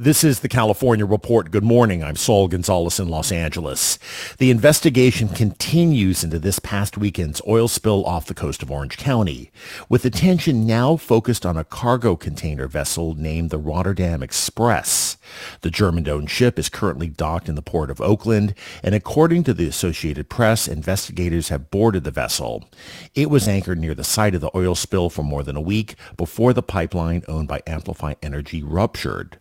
This is the California Report. Good morning. I'm Saul Gonzalez in Los Angeles. The investigation continues into this past weekend's oil spill off the coast of Orange County, with attention now focused on a cargo container vessel named the Rotterdam Express. The German-owned ship is currently docked in the port of Oakland, and according to the Associated Press, investigators have boarded the vessel. It was anchored near the site of the oil spill for more than a week before the pipeline owned by Amplify Energy ruptured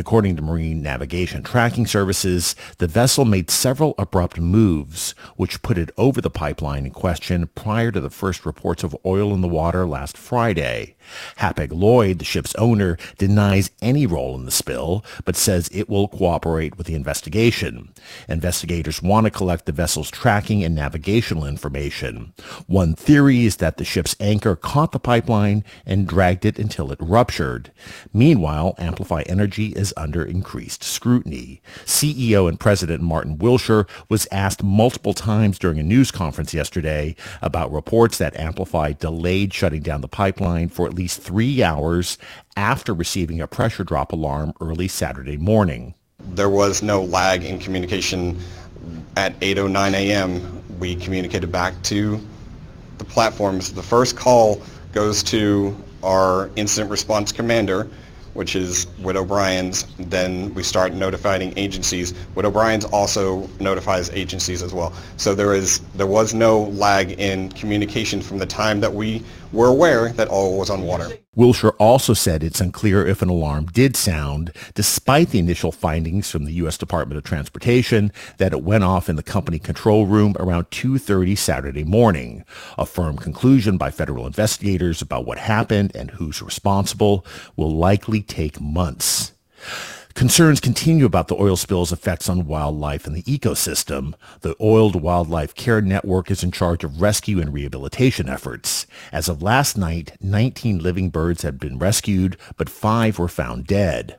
according to Marine Navigation Tracking Services, the vessel made several abrupt moves, which put it over the pipeline in question prior to the first reports of oil in the water last Friday. Hapag-Lloyd, the ship's owner, denies any role in the spill, but says it will cooperate with the investigation. Investigators want to collect the vessel's tracking and navigational information. One theory is that the ship's anchor caught the pipeline and dragged it until it ruptured. Meanwhile, Amplify Energy is under increased scrutiny. CEO and President Martin Willsher was asked multiple times during a news conference yesterday about reports that Amplify delayed shutting down the pipeline for at least three hours after receiving a pressure drop alarm early Saturday morning. There was no lag in communication. At 8.09 a.m., we communicated back to the platforms. The first call goes to our incident response commander, which is Witt O'Brien's. Then we start notifying agencies. Witt O'Brien's also notifies agencies as well. So there is there was no lag in communication from the time that we were aware that oil was on water. Willsher also said it's unclear if an alarm did sound, despite the initial findings from the U.S. Department of Transportation that it went off in the company control room around 2.30 Saturday morning. A firm conclusion by federal investigators about what happened and who's responsible will likely take months. Concerns continue about the oil spill's effects on wildlife and the ecosystem. The Oiled Wildlife Care Network is in charge of rescue and rehabilitation efforts. As of last night, 19 living birds had been rescued, but five were found dead.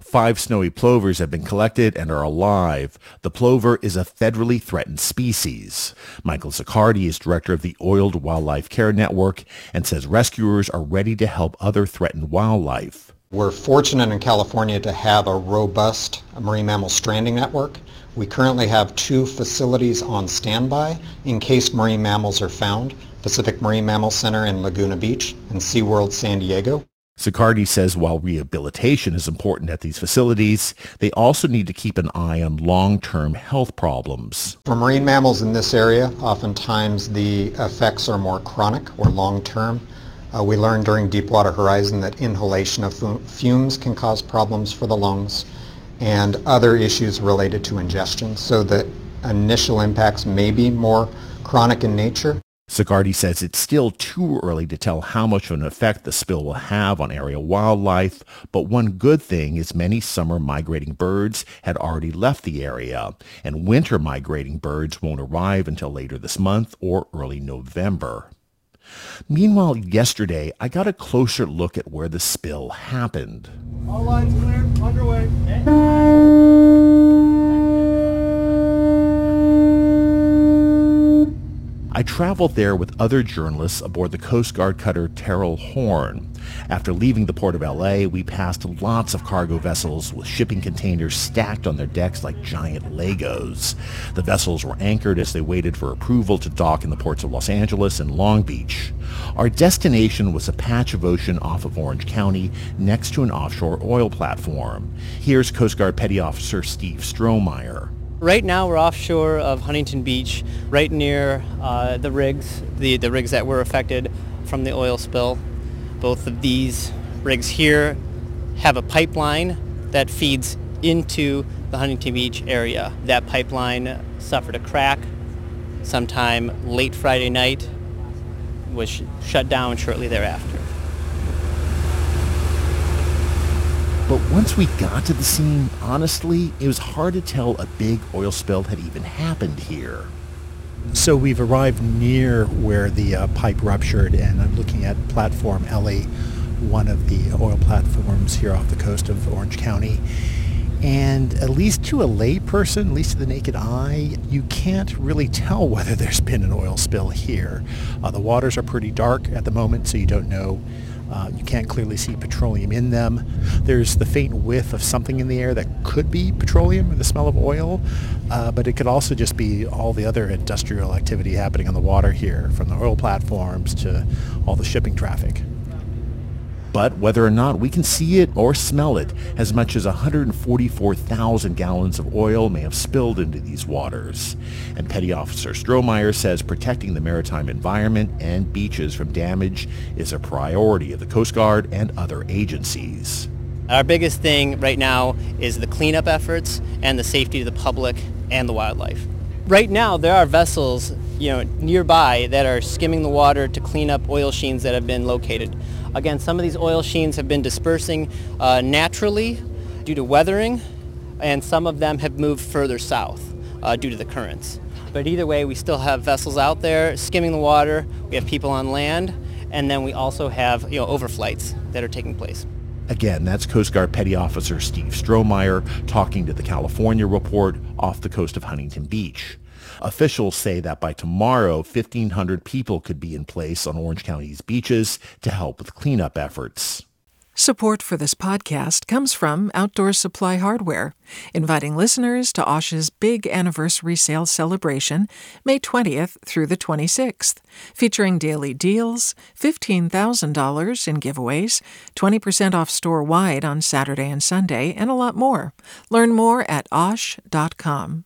Five snowy plovers have been collected and are alive. The plover is a federally threatened species. Michael Ziccardi is director of the Oiled Wildlife Care Network and says rescuers are ready to help other threatened wildlife. We're fortunate in California to have a robust marine mammal stranding network. We currently have two facilities on standby in case marine mammals are found, Pacific Marine Mammal Center in Laguna Beach and SeaWorld San Diego. Ziccardi says while rehabilitation is important at these facilities, they also need to keep an eye on long-term health problems. For marine mammals in this area, oftentimes the effects are more chronic or long-term. Uh, we learned during Deepwater Horizon that inhalation of fumes can cause problems for the lungs and other issues related to ingestion. So the initial impacts may be more chronic in nature. Ziccardi says it's still too early to tell how much of an effect the spill will have on area wildlife, but one good thing is many summer migrating birds had already left the area, and winter migrating birds won't arrive until later this month or early November. Meanwhile, yesterday, I got a closer look at where the spill happened. All lines clear, underway. I traveled there with other journalists aboard the Coast Guard cutter Terrell Horne. After leaving the port of LA, we passed lots of cargo vessels with shipping containers stacked on their decks like giant Legos. The vessels were anchored as they waited for approval to dock in the ports of Los Angeles and Long Beach. Our destination was a patch of ocean off of Orange County next to an offshore oil platform. Here's Coast Guard Petty Officer Steve Strohmeyer. Right now we're offshore of Huntington Beach, right near uh, the rigs, the, the rigs that were affected from the oil spill. Both of these rigs here have a pipeline that feeds into the Huntington Beach area. That pipeline suffered a crack sometime late Friday night, was shut down shortly thereafter. But once we got to the scene, honestly, it was hard to tell a big oil spill had even happened here. So we've arrived near where the uh, pipe ruptured, and I'm looking at platform Elly, one of the oil platforms here off the coast of Orange County. And at least to a layperson, at least to the naked eye, you can't really tell whether there's been an oil spill here. Uh, the waters are pretty dark at the moment, so you don't know uh, you can't clearly see petroleum in them. There's the faint whiff of something in the air that could be petroleum or the smell of oil, uh, but it could also just be all the other industrial activity happening on the water here, from the oil platforms to all the shipping traffic. But whether or not we can see it or smell it, as much as 144,000 gallons of oil may have spilled into these waters. And Petty Officer Strohmeyer says protecting the maritime environment and beaches from damage is a priority of the Coast Guard and other agencies. Our biggest thing right now is the cleanup efforts and the safety of the public and the wildlife. Right now, there are vessels you know, nearby that are skimming the water to clean up oil sheens that have been located. Again, some of these oil sheens have been dispersing uh, naturally due to weathering, and some of them have moved further south uh, due to the currents. But either way, we still have vessels out there skimming the water. We have people on land, and then we also have you know, overflights that are taking place. Again, that's Coast Guard Petty Officer Steve Strohmeyer talking to the California Report off the coast of Huntington Beach. Officials say that by tomorrow, 1,500 people could be in place on Orange County's beaches to help with cleanup efforts. Support for this podcast comes from Outdoor Supply Hardware, inviting listeners to Osh's big anniversary sale celebration, May 20th through the 26th, featuring daily deals, $15,000 in giveaways, 20% off store wide on Saturday and Sunday, and a lot more. Learn more at osh.com.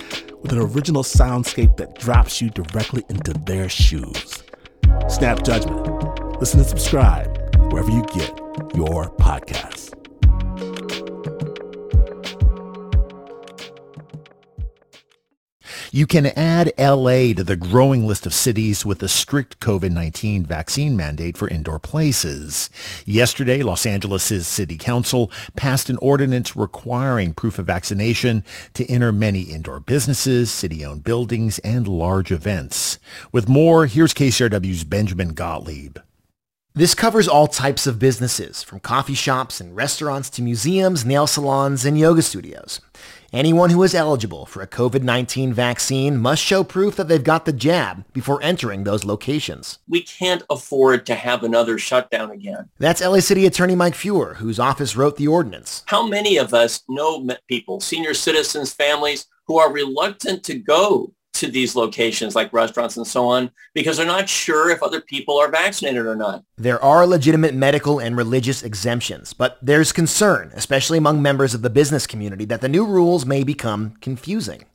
with an original soundscape that drops you directly into their shoes. Snap Judgment. Listen and subscribe wherever you get your podcasts. You can add LA to the growing list of cities with a strict COVID-19 vaccine mandate for indoor places. Yesterday, Los Angeles' city council passed an ordinance requiring proof of vaccination to enter many indoor businesses, city-owned buildings, and large events. With more, here's KCRW's Benjamin Gottlieb. This covers all types of businesses, from coffee shops and restaurants to museums, nail salons, and yoga studios. Anyone who is eligible for a COVID-19 vaccine must show proof that they've got the jab before entering those locations. We can't afford to have another shutdown again. That's LA City Attorney Mike Feuer, whose office wrote the ordinance. How many of us know people, senior citizens, families, who are reluctant to go to these locations like restaurants and so on because they're not sure if other people are vaccinated or not. There are legitimate medical and religious exemptions, but there's concern, especially among members of the business community, that the new rules may become confusing.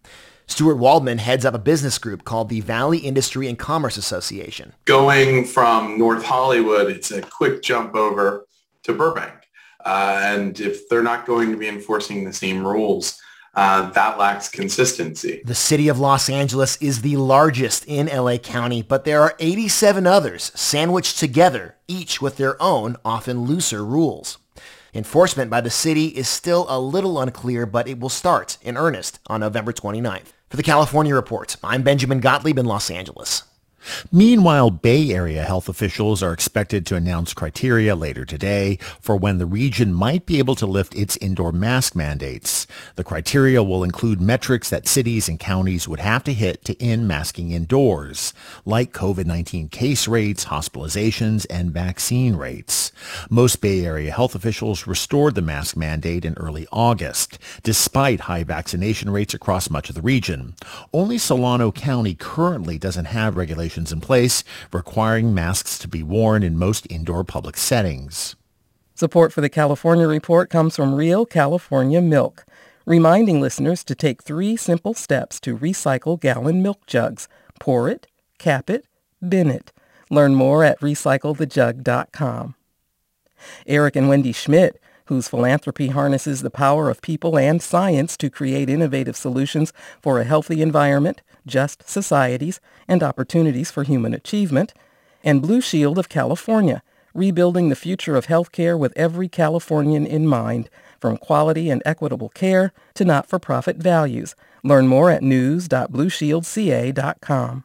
Stuart Waldman heads up a business group called the Valley Industry and Commerce Association. Going from North Hollywood, it's a quick jump over to Burbank. Uh, and if they're not going to be enforcing the same rules, uh, that lacks consistency. The city of Los Angeles is the largest in LA County, but there are 87 others sandwiched together, each with their own, often looser rules. Enforcement by the city is still a little unclear, but it will start in earnest on November 29th. For the California Report, I'm Benjamin Gottlieb in Los Angeles. Meanwhile, Bay Area health officials are expected to announce criteria later today for when the region might be able to lift its indoor mask mandates. The criteria will include metrics that cities and counties would have to hit to end masking indoors, like COVID-19 case rates, hospitalizations, and vaccine rates. Most Bay Area health officials restored the mask mandate in early August, despite high vaccination rates across much of the region. Only Solano County currently doesn't have regulations in place requiring masks to be worn in most indoor public settings. Support for the California Report comes from Real California Milk, reminding listeners to take three simple steps to recycle gallon milk jugs. Pour it, cap it, bin it. Learn more at recyclethejug.com. Eric and Wendy Schmidt, whose philanthropy harnesses the power of people and science to create innovative solutions for a healthy environment, just societies, and opportunities for human achievement, and Blue Shield of California, rebuilding the future of healthcare with every Californian in mind, from quality and equitable care to not-for-profit values. Learn more at news.blueshieldca.com.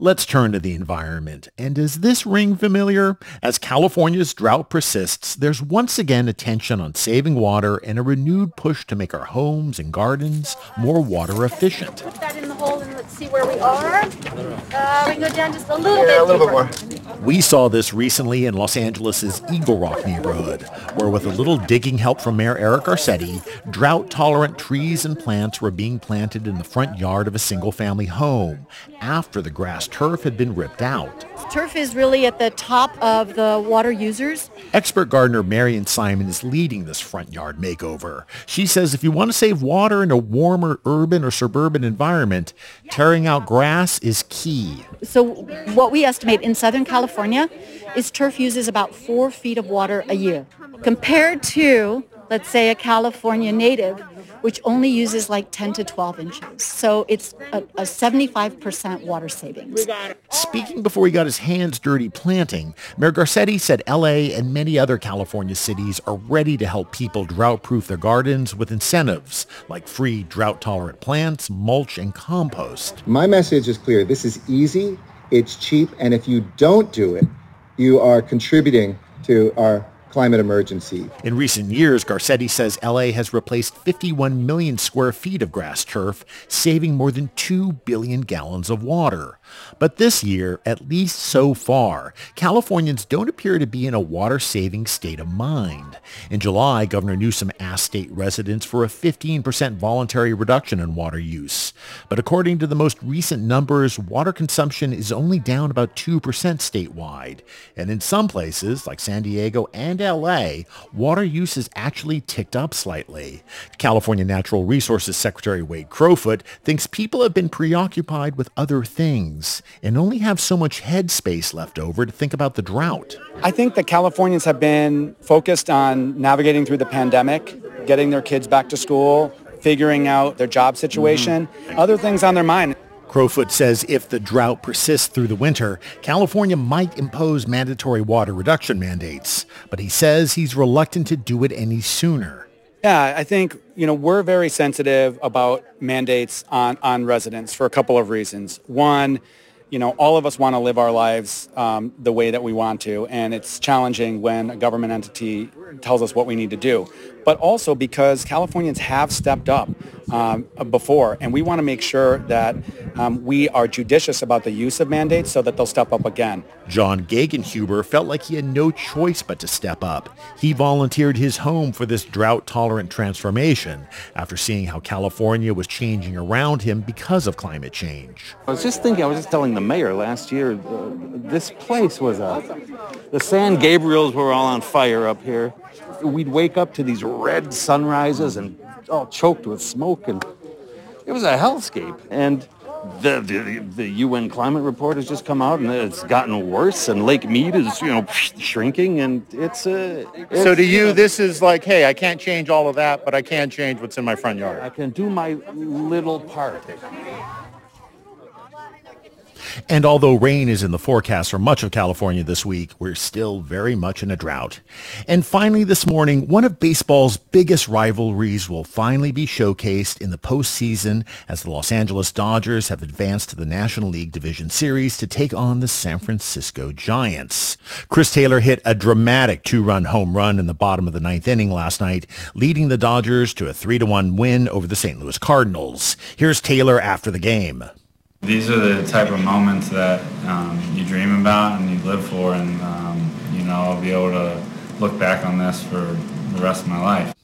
Let's turn to the environment. And does this ring familiar? As California's drought persists, there's once again attention on saving water and a renewed push to make our homes and gardens more water efficient. Put that in the hole and let's see where we are. Uh, we can go down just a little Yeah, bit a little deeper. bit We saw this recently in Los Angeles' Eagle Rock neighborhood, where with a little digging help from Mayor Eric Garcetti, drought-tolerant trees and plants were being planted in the front yard of a single-family home after the grass turf had been ripped out. Turf is really at the top of the water users. Expert gardener Marion Simon is leading this front yard makeover. She says if you want to save water in a warmer urban or suburban environment, tearing out grass is key. So what we estimate in Southern California is turf uses about four feet of water a year compared to, let's say, a California native, which only uses like 10 to 12 inches. So it's a, a 75% water savings. Speaking before he got his hands dirty planting, Mayor Garcetti said LA and many other California cities are ready to help people drought-proof their gardens with incentives like free drought-tolerant plants, mulch, and compost. My message is clear. This is easy, it's cheap, and if you don't do it, you are contributing to our climate emergency. In recent years, Garcetti says LA has replaced 51 million square feet of grass turf, saving more than 2 billion gallons of water. But this year, at least so far, Californians don't appear to be in a water-saving state of mind. In July, Governor Newsom asked state residents for a 15% voluntary reduction in water use. But according to the most recent numbers, water consumption is only down about 2% statewide. And in some places, like San Diego and LA, water use has actually ticked up slightly. California Natural Resources Secretary Wade Crowfoot thinks people have been preoccupied with other things and only have so much headspace left over to think about the drought. I think that Californians have been focused on navigating through the pandemic, getting their kids back to school, figuring out their job situation, mm-hmm. other things on their mind. Crowfoot says if the drought persists through the winter, California might impose mandatory water reduction mandates, but he says he's reluctant to do it any sooner. Yeah, I think, you know, we're very sensitive about mandates on, on residents for a couple of reasons. One, you know, all of us want to live our lives um, the way that we want to, and it's challenging when a government entity tells us what we need to do. But also because Californians have stepped up um, before, and we want to make sure that um, we are judicious about the use of mandates so that they'll step up again. John Gegenhuber felt like he had no choice but to step up. He volunteered his home for this drought-tolerant transformation after seeing how California was changing around him because of climate change. I was just thinking, I was just telling the mayor last year, uh, this place was a, the San Gabriels were all on fire up here. We'd wake up to these red sunrises and all choked with smoke and it was a hellscape. And the, the, the UN climate report has just come out and it's gotten worse and Lake Mead is, you know, shrinking and it's, uh, it's So to you, this is like, hey, I can't change all of that, but I can change what's in my front yard. I can do my little part. And although rain is in the forecast for much of California this week, we're still very much in a drought. And finally this morning, one of baseball's biggest rivalries will finally be showcased in the postseason as the Los Angeles Dodgers have advanced to the National League Division Series to take on the San Francisco Giants. Chris Taylor hit a dramatic two-run home run in the bottom of the ninth inning last night, leading the Dodgers to a 3-1 win over the St. Louis Cardinals. Here's Taylor after the game. These are the type of moments that um, you dream about and you live for, and um, you know I'll be able to look back on this for the rest of my life.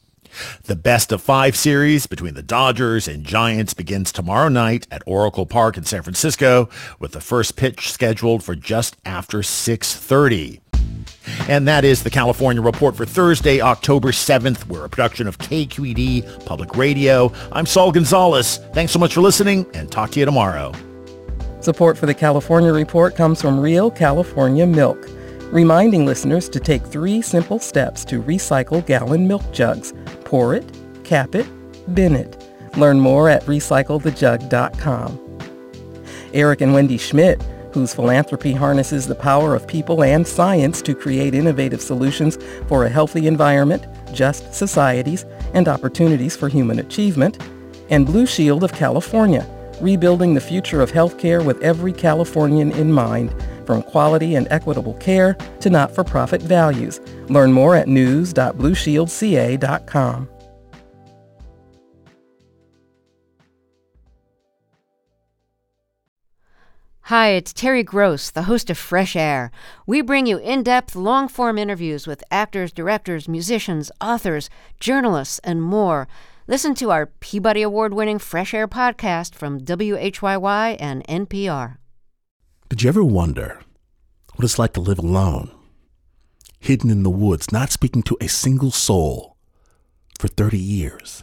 The best of five series between the Dodgers and Giants begins tomorrow night at Oracle Park in San Francisco, with the first pitch scheduled for just after 6:30. And that is the California Report for Thursday, October 7th. We're a production of KQED Public Radio. I'm Saul Gonzalez. Thanks so much for listening and talk to you tomorrow. Support for the California Report comes from Real California Milk, reminding listeners to take three simple steps to recycle gallon milk jugs. Pour it, cap it, bin it. Learn more at recyclethejug.com. Eric and Wendy Schmidt, whose philanthropy harnesses the power of people and science to create innovative solutions for a healthy environment, just societies, and opportunities for human achievement, and Blue Shield of California, rebuilding the future of healthcare with every Californian in mind, from quality and equitable care to not-for-profit values. Learn more at news.blueshieldca.com. Hi, it's Terry Gross, the host of Fresh Air. We bring you in depth, long form interviews with actors, directors, musicians, authors, journalists, and more. Listen to our Peabody Award winning Fresh Air podcast from WHYY and NPR. Did you ever wonder what it's like to live alone, hidden in the woods, not speaking to a single soul for 30 years?